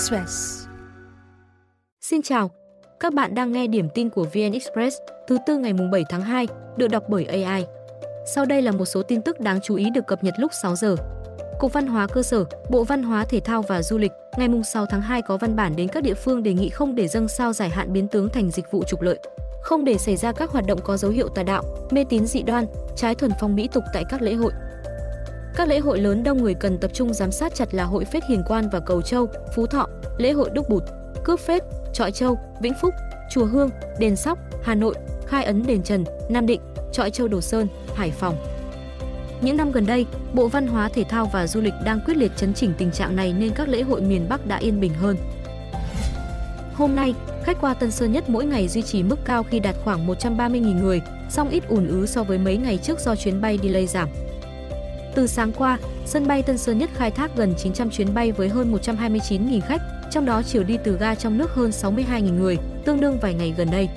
Express. Xin chào, các bạn đang nghe điểm tin của VN Express thứ tư ngày 7 tháng 2, được đọc bởi AI. Sau đây là một số tin tức đáng chú ý được cập nhật lúc 6 giờ. Cục Văn hóa cơ sở, Bộ Văn hóa Thể thao và Du lịch ngày 6 tháng 2 có văn bản đến các địa phương đề nghị không để dâng sao giải hạn biến tướng thành dịch vụ trục lợi, không để xảy ra các hoạt động có dấu hiệu tà đạo, mê tín dị đoan, trái thuần phong mỹ tục tại các lễ hội. Các lễ hội lớn đông người cần tập trung giám sát chặt là hội phết Hiền Quan và Cầu Châu, Phú Thọ, lễ hội Đúc Bụt, Cướp Phết, Trọi Châu, Vĩnh Phúc, Chùa Hương, Đền Sóc, Hà Nội, Khai Ấn Đền Trần, Nam Định, Trọi Châu Đồ Sơn, Hải Phòng. Những năm gần đây, Bộ Văn hóa Thể thao và Du lịch đang quyết liệt chấn chỉnh tình trạng này nên các lễ hội miền Bắc đã yên bình hơn. Hôm nay, khách qua Tân Sơn Nhất mỗi ngày duy trì mức cao khi đạt khoảng 130.000 người, song ít ùn ứ so với mấy ngày trước do chuyến bay delay giảm. Từ sáng qua, sân bay Tân Sơn Nhất khai thác gần 900 chuyến bay với hơn 129.000 khách, trong đó chiều đi từ ga trong nước hơn 62.000 người, tương đương vài ngày gần đây.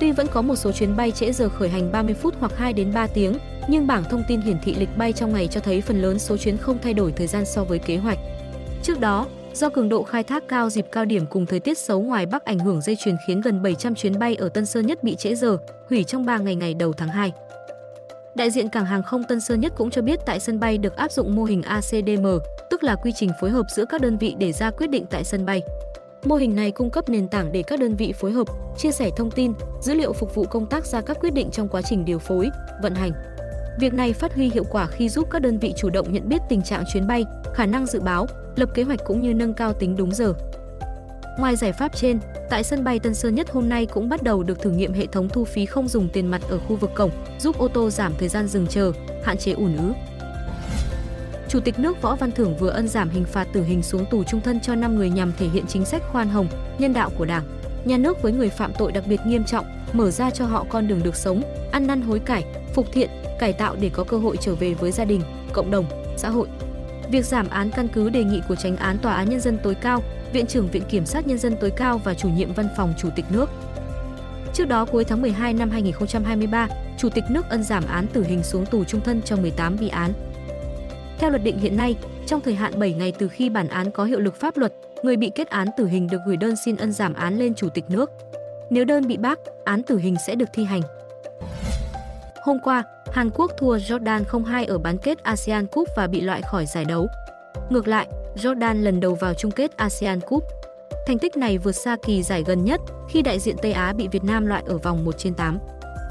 Tuy vẫn có một số chuyến bay trễ giờ khởi hành 30 phút hoặc 2 đến 3 tiếng, nhưng bảng thông tin hiển thị lịch bay trong ngày cho thấy phần lớn số chuyến không thay đổi thời gian so với kế hoạch. Trước đó, do cường độ khai thác cao dịp cao điểm cùng thời tiết xấu ngoài Bắc ảnh hưởng dây chuyền khiến gần 700 chuyến bay ở Tân Sơn Nhất bị trễ giờ, hủy trong 3 ngày ngày đầu tháng 2. Đại diện cảng hàng không Tân Sơn Nhất cũng cho biết tại sân bay được áp dụng mô hình ACDM, tức là quy trình phối hợp giữa các đơn vị để ra quyết định tại sân bay. Mô hình này cung cấp nền tảng để các đơn vị phối hợp, chia sẻ thông tin, dữ liệu phục vụ công tác ra các quyết định trong quá trình điều phối, vận hành. Việc này phát huy hiệu quả khi giúp các đơn vị chủ động nhận biết tình trạng chuyến bay, khả năng dự báo, lập kế hoạch cũng như nâng cao tính đúng giờ. Ngoài giải pháp trên, tại sân bay Tân Sơn Nhất hôm nay cũng bắt đầu được thử nghiệm hệ thống thu phí không dùng tiền mặt ở khu vực cổng, giúp ô tô giảm thời gian dừng chờ, hạn chế ùn ứ. Chủ tịch nước Võ Văn Thưởng vừa ân giảm hình phạt tử hình xuống tù trung thân cho 5 người nhằm thể hiện chính sách khoan hồng, nhân đạo của Đảng. Nhà nước với người phạm tội đặc biệt nghiêm trọng, mở ra cho họ con đường được sống, ăn năn hối cải, phục thiện, cải tạo để có cơ hội trở về với gia đình, cộng đồng, xã hội. Việc giảm án căn cứ đề nghị của Tránh án Tòa án Nhân dân tối cao, Viện trưởng Viện Kiểm sát Nhân dân tối cao và chủ nhiệm văn phòng Chủ tịch nước. Trước đó cuối tháng 12 năm 2023, Chủ tịch nước ân giảm án tử hình xuống tù trung thân cho 18 bị án. Theo luật định hiện nay, trong thời hạn 7 ngày từ khi bản án có hiệu lực pháp luật, người bị kết án tử hình được gửi đơn xin ân giảm án lên Chủ tịch nước. Nếu đơn bị bác, án tử hình sẽ được thi hành. Hôm qua, Hàn Quốc thua Jordan 0-2 ở bán kết ASEAN Cup và bị loại khỏi giải đấu. Ngược lại, Jordan lần đầu vào chung kết ASEAN Cup. Thành tích này vượt xa kỳ giải gần nhất khi đại diện Tây Á bị Việt Nam loại ở vòng 1 trên 8.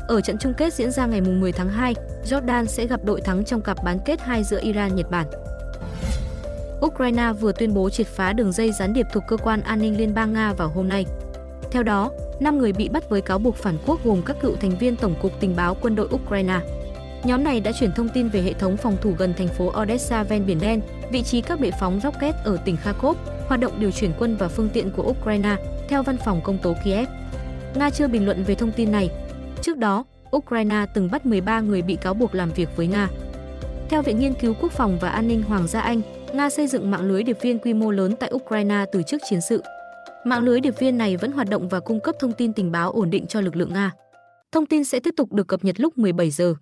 Ở trận chung kết diễn ra ngày 10 tháng 2, Jordan sẽ gặp đội thắng trong cặp bán kết 2 giữa Iran Nhật Bản. Ukraine vừa tuyên bố triệt phá đường dây gián điệp thuộc cơ quan an ninh liên bang Nga vào hôm nay. Theo đó, 5 người bị bắt với cáo buộc phản quốc gồm các cựu thành viên Tổng cục Tình báo quân đội Ukraine. Nhóm này đã chuyển thông tin về hệ thống phòng thủ gần thành phố Odessa ven Biển Đen, vị trí các bệ phóng rocket ở tỉnh Kharkov, hoạt động điều chuyển quân và phương tiện của Ukraine, theo văn phòng công tố Kiev. Nga chưa bình luận về thông tin này. Trước đó, Ukraine từng bắt 13 người bị cáo buộc làm việc với Nga. Theo Viện Nghiên cứu Quốc phòng và An ninh Hoàng gia Anh, Nga xây dựng mạng lưới điệp viên quy mô lớn tại Ukraine từ trước chiến sự. Mạng lưới điệp viên này vẫn hoạt động và cung cấp thông tin tình báo ổn định cho lực lượng Nga. Thông tin sẽ tiếp tục được cập nhật lúc 17 giờ.